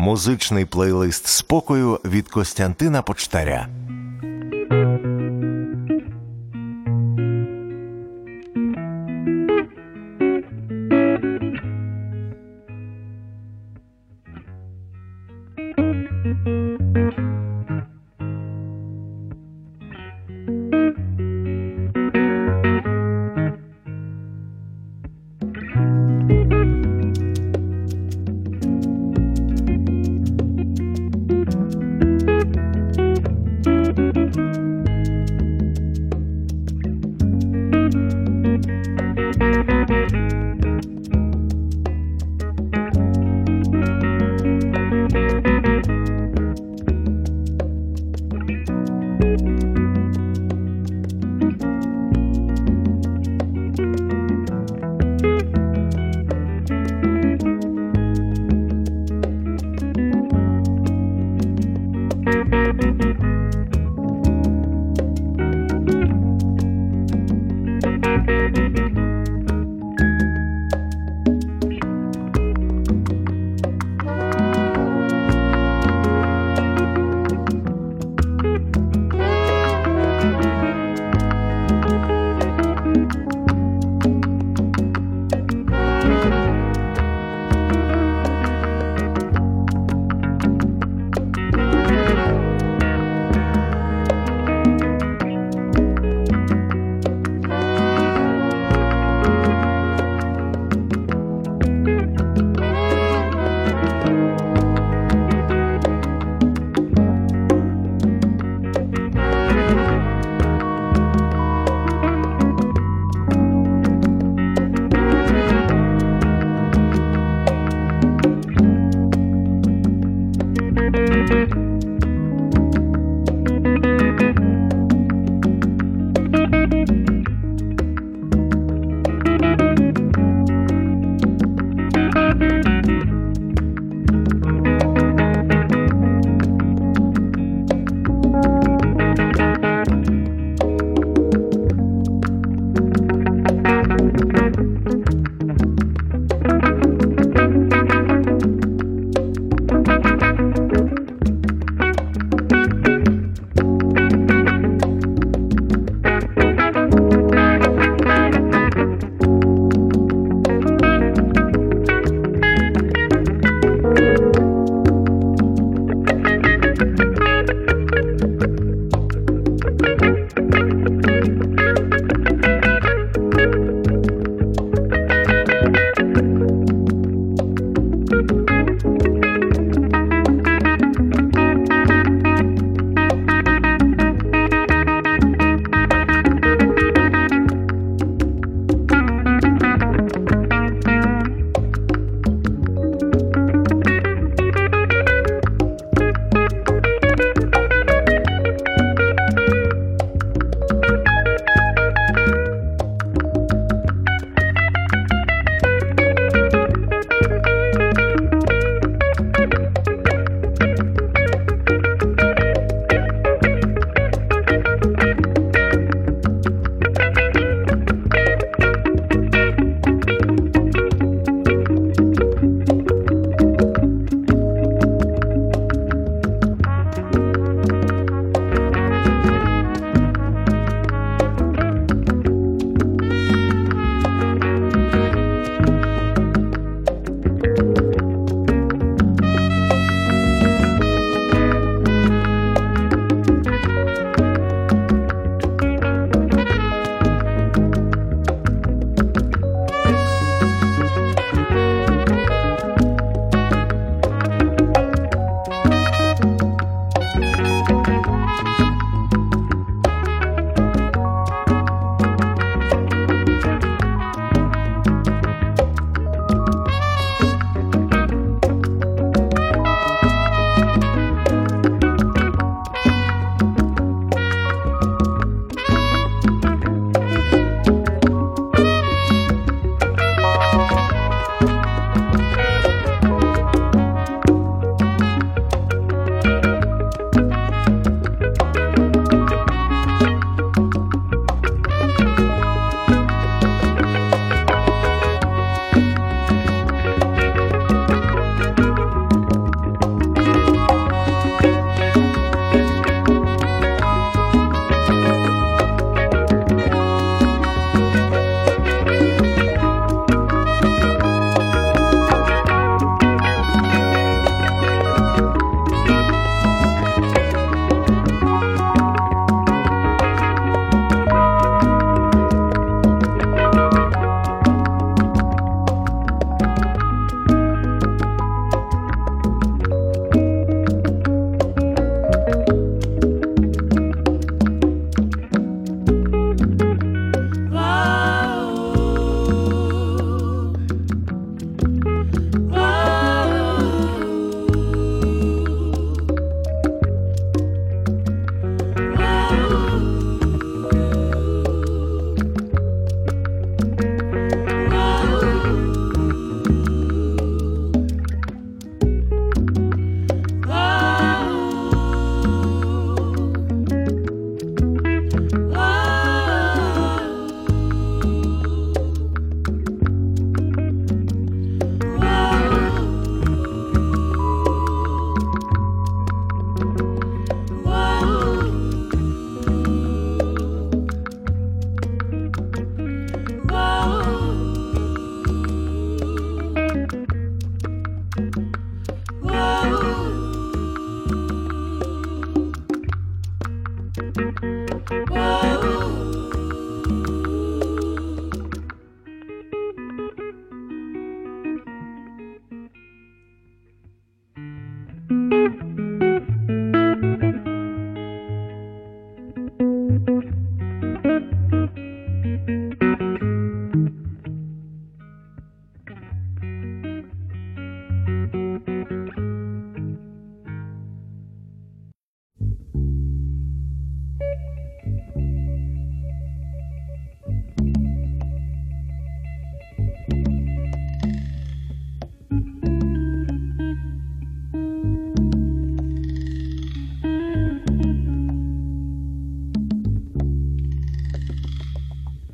Музичний плейлист спокою від Костянтина Почтаря.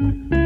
Mm-hmm.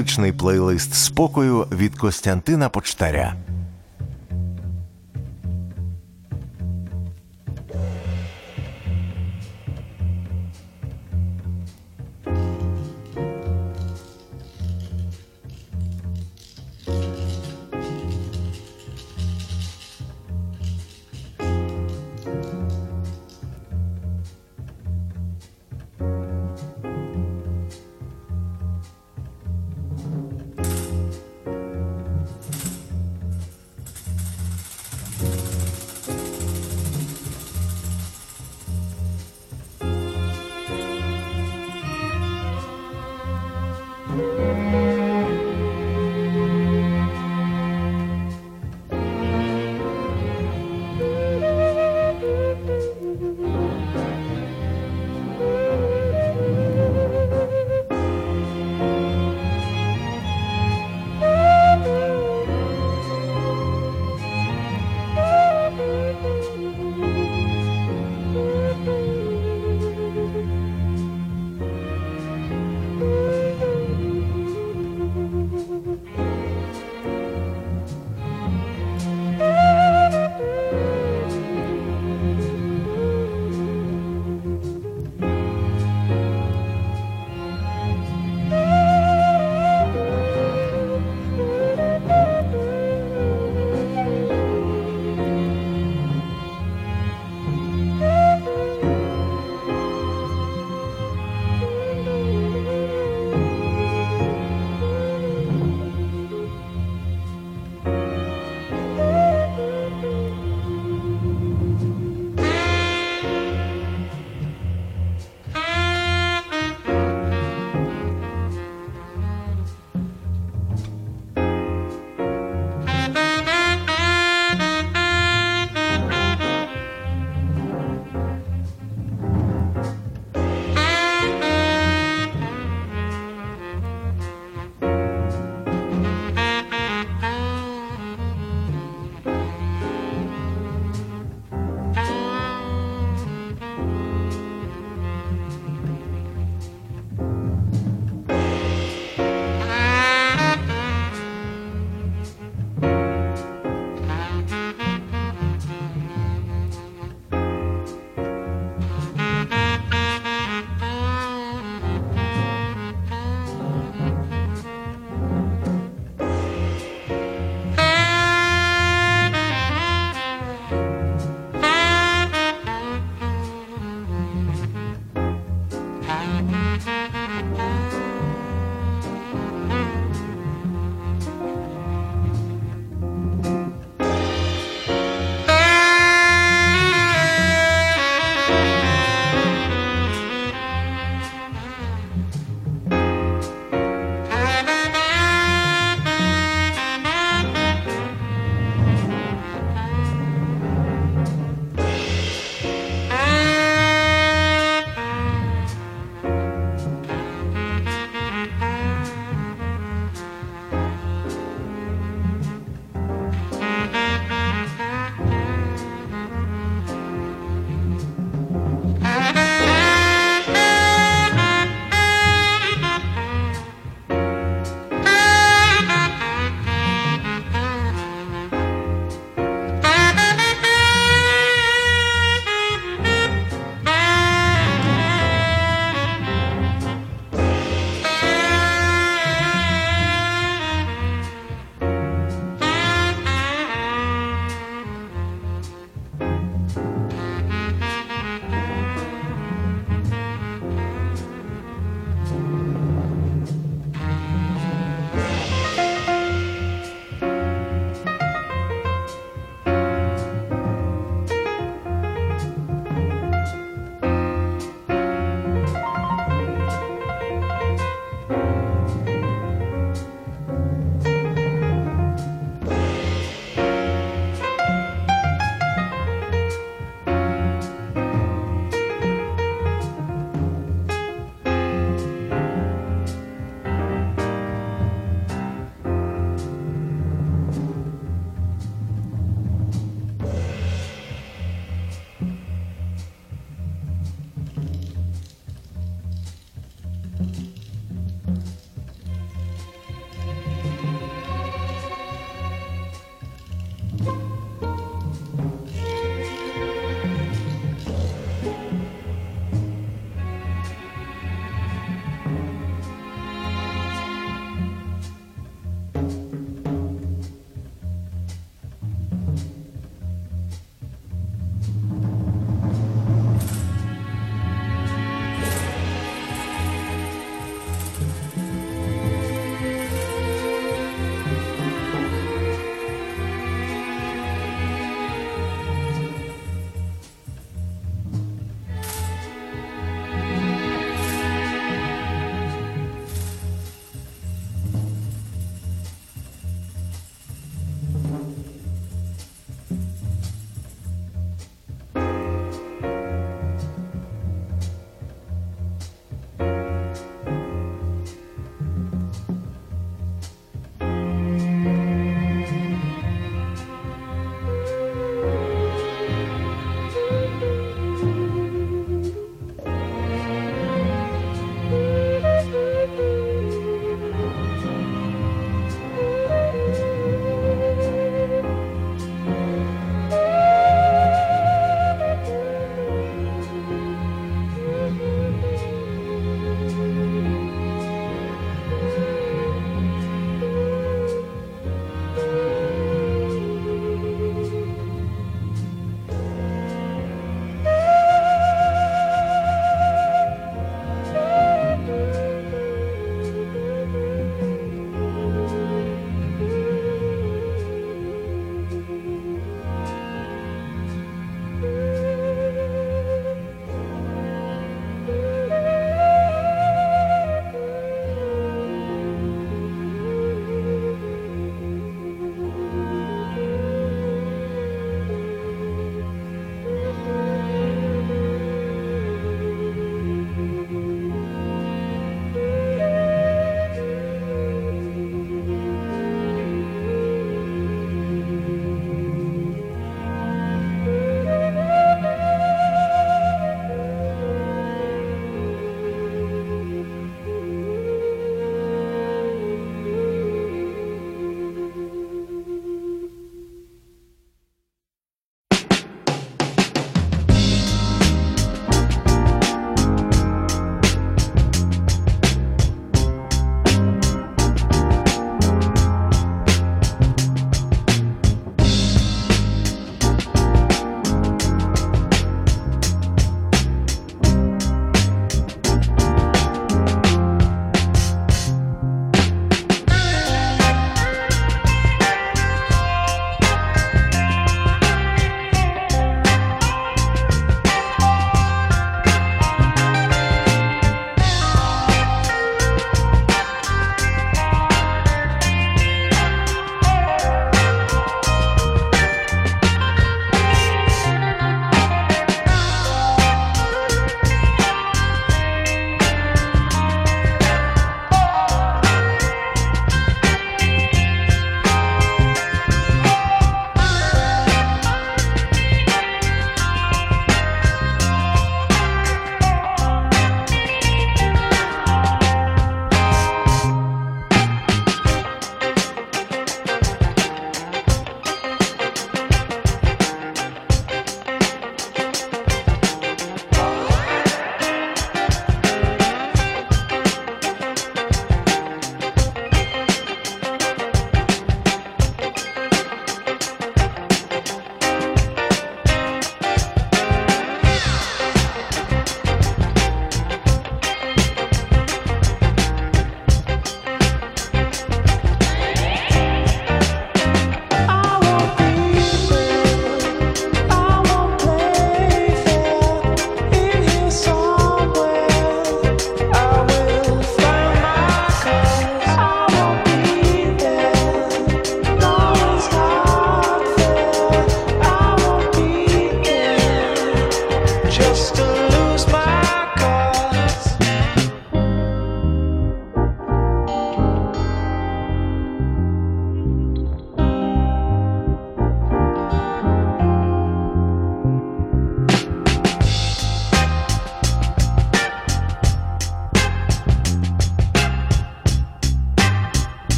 Музичний плейлист спокою від Костянтина Почтаря.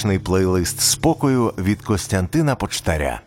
Музичний плейлист спокою від Костянтина Почтаря.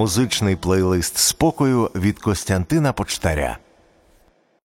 Музичний плейлист спокою від Костянтина Почтаря.